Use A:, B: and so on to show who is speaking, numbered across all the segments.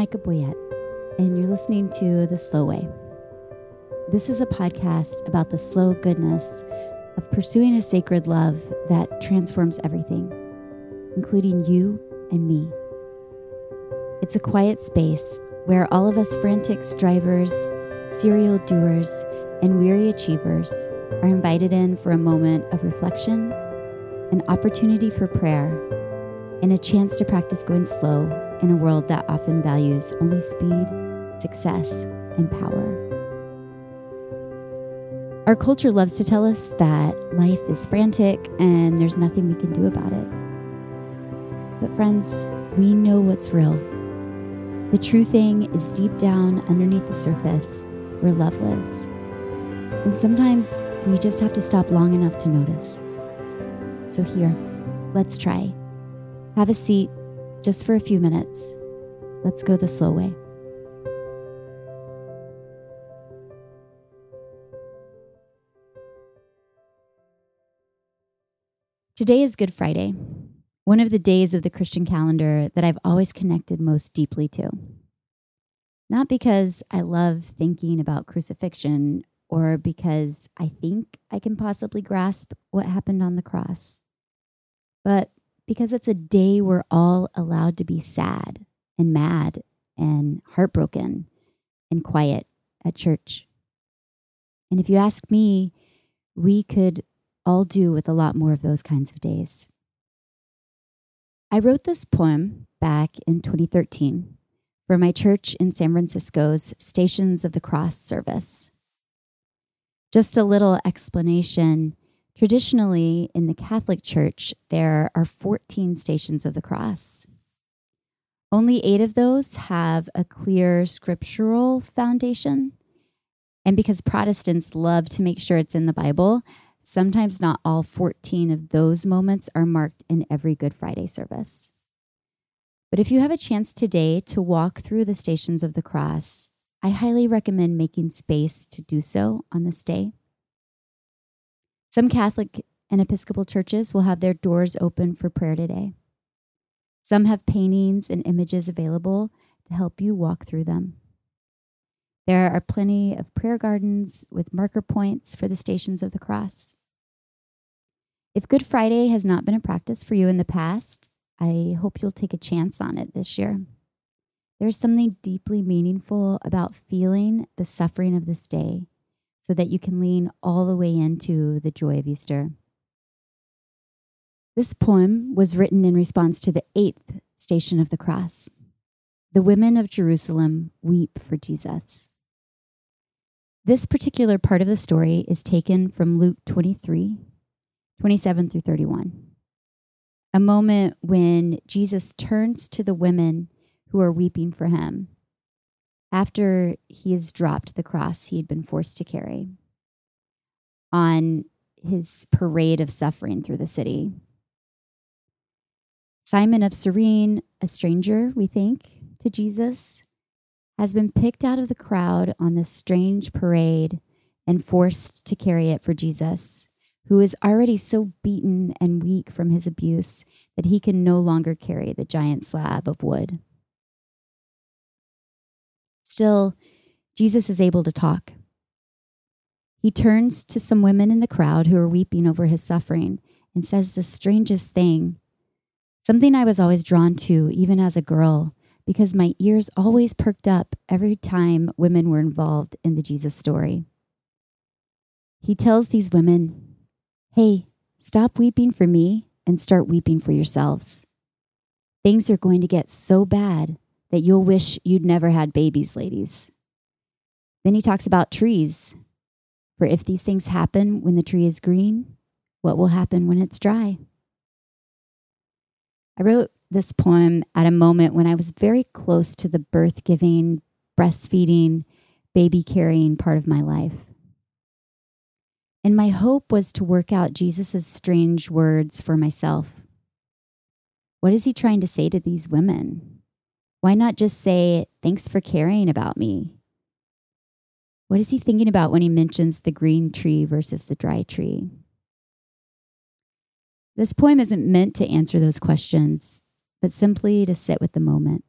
A: Micha Boyett, and you're listening to The Slow Way. This is a podcast about the slow goodness of pursuing a sacred love that transforms everything, including you and me. It's a quiet space where all of us frantic strivers, serial doers, and weary achievers are invited in for a moment of reflection, an opportunity for prayer, and a chance to practice going slow in a world that often values only speed, success, and power. Our culture loves to tell us that life is frantic and there's nothing we can do about it. But, friends, we know what's real. The true thing is deep down underneath the surface where love lives. And sometimes we just have to stop long enough to notice. So, here, let's try. Have a seat just for a few minutes. Let's go the slow way. Today is Good Friday, one of the days of the Christian calendar that I've always connected most deeply to. Not because I love thinking about crucifixion or because I think I can possibly grasp what happened on the cross, but because it's a day we're all allowed to be sad and mad and heartbroken and quiet at church. And if you ask me, we could all do with a lot more of those kinds of days. I wrote this poem back in 2013 for my church in San Francisco's Stations of the Cross service. Just a little explanation Traditionally, in the Catholic Church, there are 14 stations of the cross. Only eight of those have a clear scriptural foundation. And because Protestants love to make sure it's in the Bible, sometimes not all 14 of those moments are marked in every Good Friday service. But if you have a chance today to walk through the stations of the cross, I highly recommend making space to do so on this day. Some Catholic and Episcopal churches will have their doors open for prayer today. Some have paintings and images available to help you walk through them. There are plenty of prayer gardens with marker points for the stations of the cross. If Good Friday has not been a practice for you in the past, I hope you'll take a chance on it this year. There's something deeply meaningful about feeling the suffering of this day so that you can lean all the way into the joy of Easter. This poem was written in response to the eighth station of the cross. The women of Jerusalem weep for Jesus. This particular part of the story is taken from Luke 23, 27 through 31. A moment when Jesus turns to the women who are weeping for him after he has dropped the cross he had been forced to carry on his parade of suffering through the city. Simon of Cyrene, a stranger, we think, to Jesus, has been picked out of the crowd on this strange parade and forced to carry it for Jesus, who is already so beaten and weak from his abuse that he can no longer carry the giant slab of wood. Still, Jesus is able to talk. He turns to some women in the crowd who are weeping over his suffering and says the strangest thing, something I was always drawn to, even as a girl, because my ears always perked up every time women were involved in the Jesus story. He tells these women, Hey, stop weeping for me and start weeping for yourselves. Things are going to get so bad that you'll wish you'd never had babies, ladies. Then he talks about trees. For if these things happen when the tree is green, what will happen when it's dry? I wrote this poem at a moment when I was very close to the birth giving, breastfeeding, baby carrying part of my life. And my hope was to work out Jesus' strange words for myself. What is he trying to say to these women? Why not just say, Thanks for caring about me? What is he thinking about when he mentions the green tree versus the dry tree? This poem isn't meant to answer those questions, but simply to sit with the moment.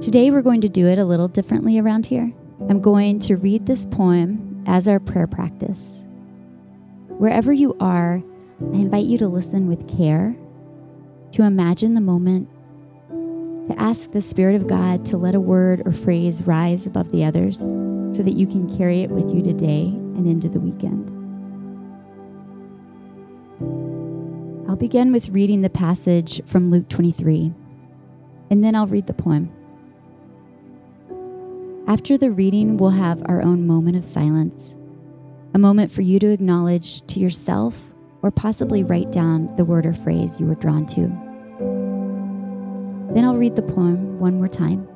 A: Today, we're going to do it a little differently around here. I'm going to read this poem as our prayer practice. Wherever you are, I invite you to listen with care, to imagine the moment, to ask the Spirit of God to let a word or phrase rise above the others so that you can carry it with you today and into the weekend. I'll begin with reading the passage from Luke 23, and then I'll read the poem. After the reading, we'll have our own moment of silence, a moment for you to acknowledge to yourself or possibly write down the word or phrase you were drawn to. Then I'll read the poem one more time.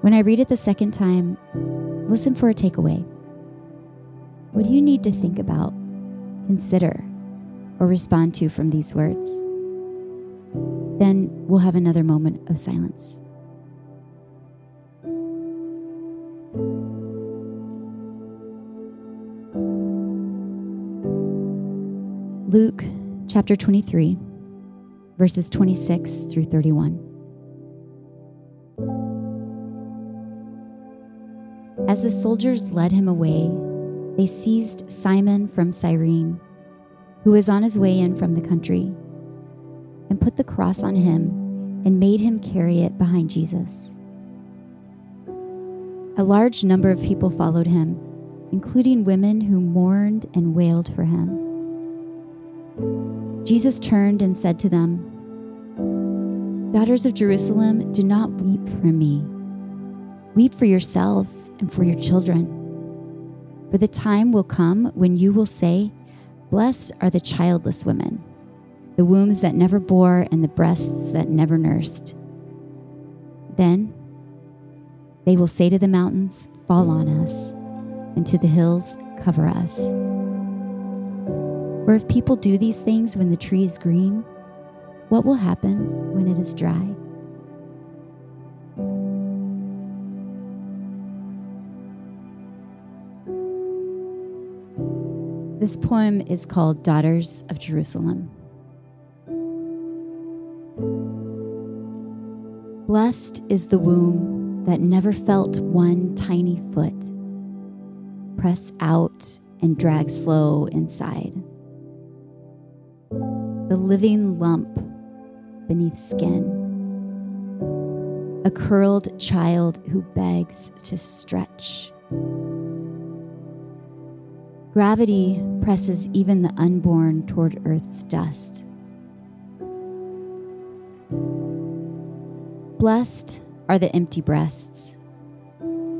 A: When I read it the second time, listen for a takeaway. What do you need to think about, consider, or respond to from these words? Then we'll have another moment of silence. Luke chapter 23, verses 26 through 31. As the soldiers led him away, they seized Simon from Cyrene, who was on his way in from the country, and put the cross on him and made him carry it behind Jesus. A large number of people followed him, including women who mourned and wailed for him. Jesus turned and said to them, Daughters of Jerusalem, do not weep for me. Weep for yourselves and for your children. For the time will come when you will say, Blessed are the childless women, the wombs that never bore and the breasts that never nursed. Then they will say to the mountains, Fall on us, and to the hills, Cover us. Or if people do these things when the tree is green, what will happen when it is dry? This poem is called Daughters of Jerusalem. Blessed is the womb that never felt one tiny foot, press out and drag slow inside the living lump beneath skin, a curled child who begs to stretch. Gravity presses even the unborn toward earth's dust. Blessed are the empty breasts,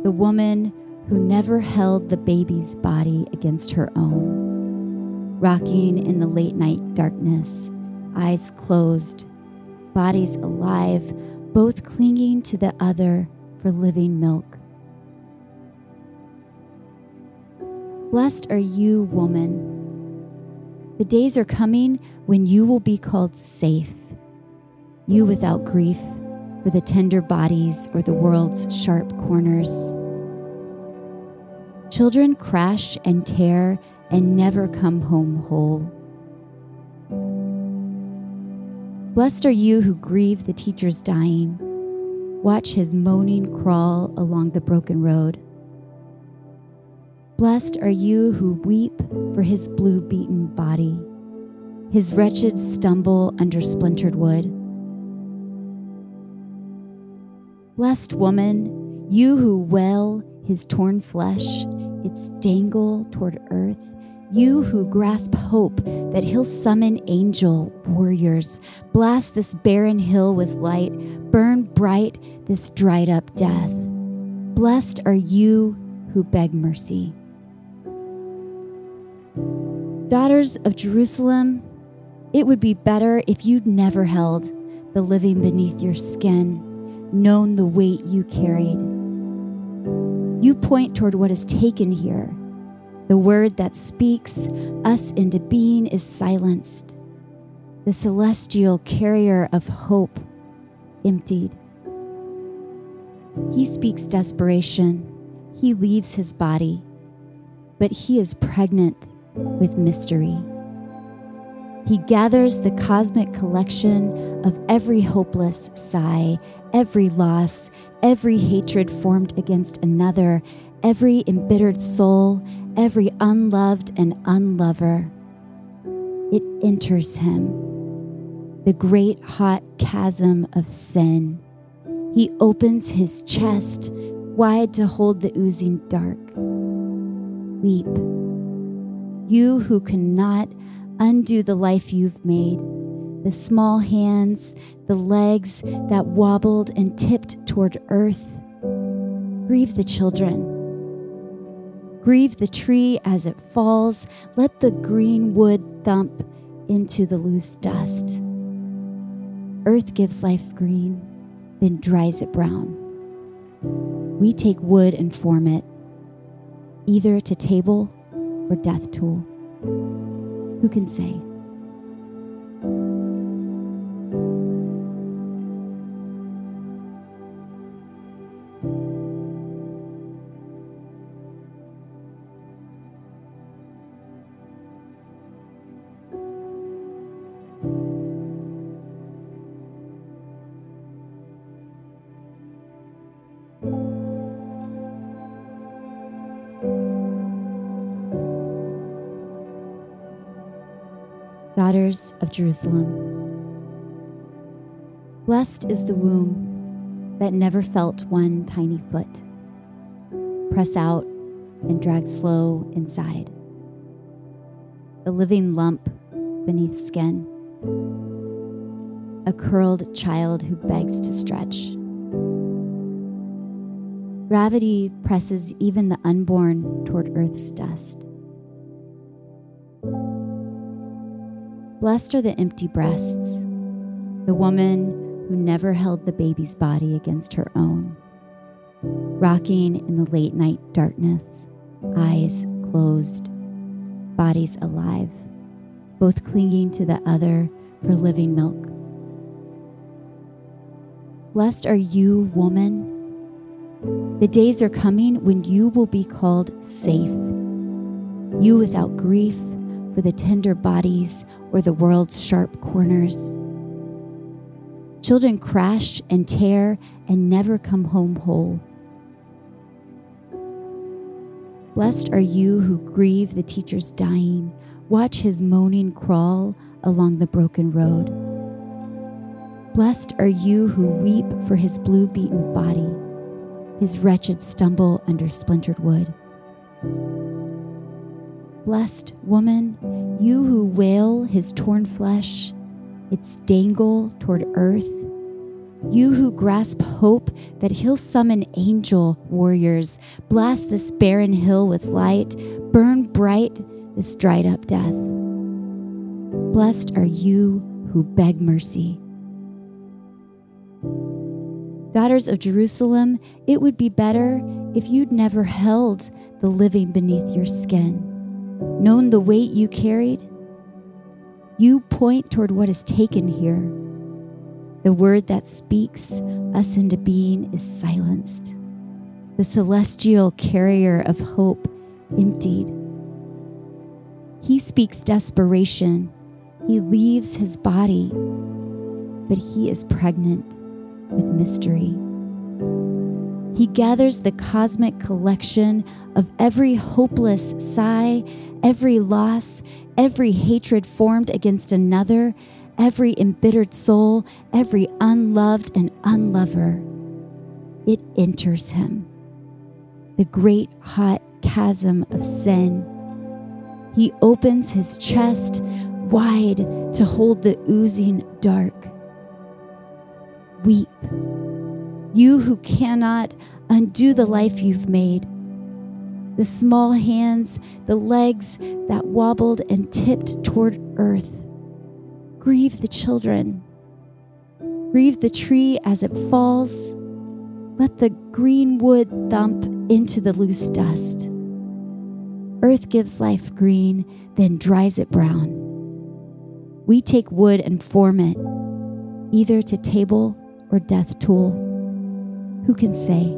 A: the woman who never held the baby's body against her own rocking in the late night darkness, eyes closed, bodies alive, both clinging to the other for living milk. Blessed are you, woman. The days are coming when you will be called safe, you without grief for the tender bodies or the world's sharp corners. Children crash and tear and never come home whole. Blessed are you who grieve the teacher's dying. Watch his moaning crawl along the broken road. Blessed are you who weep for his blue beaten body, his wretched stumble under splintered wood. Blessed woman, you who wail his torn flesh, its dangle toward earth, you who grasp hope that he'll summon angel warriors, blast this barren hill with light, burn bright this dried up death. Blessed are you who beg mercy. Daughters of Jerusalem, it would be better if you'd never held the living beneath your skin, known the weight you carried. You point toward what is taken here the word that speaks us into being is silenced. The celestial carrier of hope emptied. He speaks desperation. He leaves his body, but he is pregnant with mystery. He gathers the cosmic collection of every hopeless sigh, every loss, every hatred formed against another, every embittered soul, every unloved and unlover. It enters him, the great hot chasm of sin. He opens his chest wide to hold the oozing dark. Weep, you who cannot undo the life you've made, the small hands, the legs that wobbled and tipped toward earth. Grieve the children. Grieve the tree as it falls. Let the green wood thump into the loose dust. Earth gives life green, then dries it brown. We take wood and form it, either to table or death tool. Who can say? Daughters of Jerusalem. Blessed is the womb that never felt one tiny foot. Press out and drag slow inside. The living lump beneath skin. A curled child who begs to stretch. Gravity presses even the unborn toward earth's dust. Blessed are the empty breasts, the woman who never held the baby's body against her own, rocking in the late night darkness, eyes closed, bodies alive, both clinging to the other for living milk. Blessed are you, woman. The days are coming when you will be called safe, you without grief for the tender bodies or the world's sharp corners. Children crash and tear and never come home whole. Blessed are you who grieve the teacher's dying, watch his moaning crawl along the broken road. Blessed are you who weep for his blue beaten body, his wretched stumble under splintered wood. Blessed woman, you who wail his torn flesh, its dangle toward earth. You who grasp hope that he'll summon angel warriors, blast this barren hill with light, burn bright this dried up death. Blessed are you who beg mercy. Daughters of Jerusalem, it would be better if you'd never held the living beneath your skin known the weight you carried, you point toward what is taken here. The word that speaks us into being is silenced. The celestial carrier of hope emptied. He speaks desperation. He leaves his body, but he is pregnant with mystery. He gathers the cosmic collection of every hopeless sigh, every loss, every hatred formed against another, every embittered soul, every unloved and unlover. It enters him. The great hot chasm of sin. He opens his chest wide to hold the oozing dark. Weep you who cannot undo the life you've made. The small hands, the legs that wobbled and tipped toward earth. Grieve the children. Grieve the tree as it falls. Let the green wood thump into the loose dust. Earth gives life green, then dries it brown. We take wood and form it, either to table or death tool. Who can say?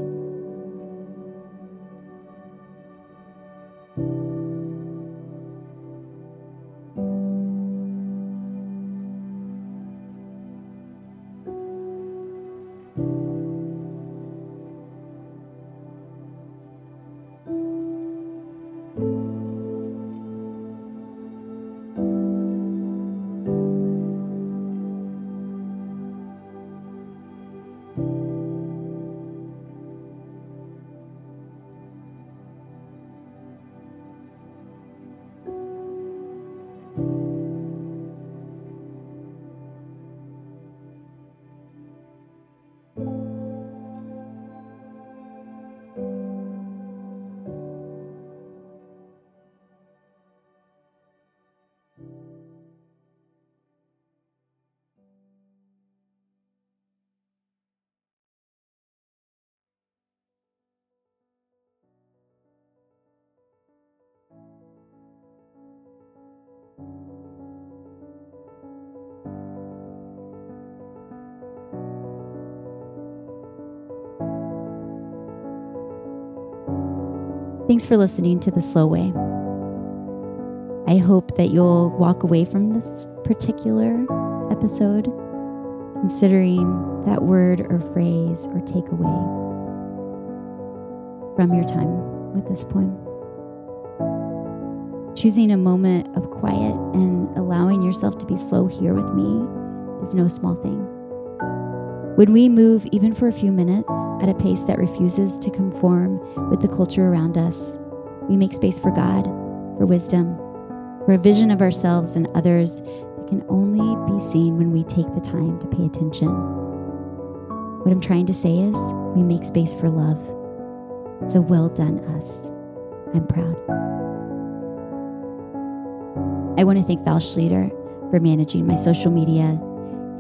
A: Thanks for listening to The Slow Way. I hope that you'll walk away from this particular episode considering that word or phrase or takeaway from your time with this poem. Choosing a moment of quiet and allowing yourself to be slow here with me is no small thing. When we move, even for a few minutes, at a pace that refuses to conform with the culture around us, we make space for God, for wisdom, for a vision of ourselves and others that can only be seen when we take the time to pay attention. What I'm trying to say is, we make space for love. So well done, us. I'm proud. I want to thank Val Schleter for managing my social media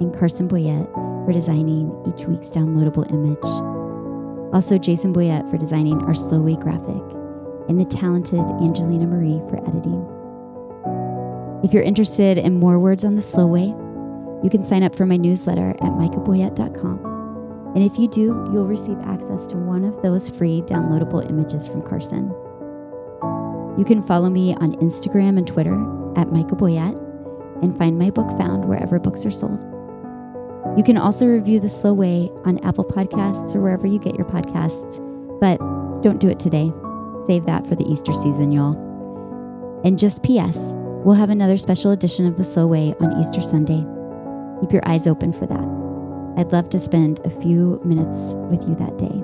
A: and Carson Boyett for designing each week's downloadable image. Also, Jason Boyett for designing our Slow Way graphic, and the talented Angelina Marie for editing. If you're interested in more words on the slow way, you can sign up for my newsletter at michaboyett.com. And if you do, you'll receive access to one of those free downloadable images from Carson. You can follow me on Instagram and Twitter at Micha Boyett and find my book found wherever books are sold. You can also review The Slow Way on Apple Podcasts or wherever you get your podcasts, but don't do it today. Save that for the Easter season, y'all. And just P.S., we'll have another special edition of The Slow Way on Easter Sunday. Keep your eyes open for that. I'd love to spend a few minutes with you that day.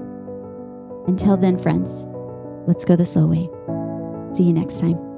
A: Until then, friends, let's go the slow way. See you next time.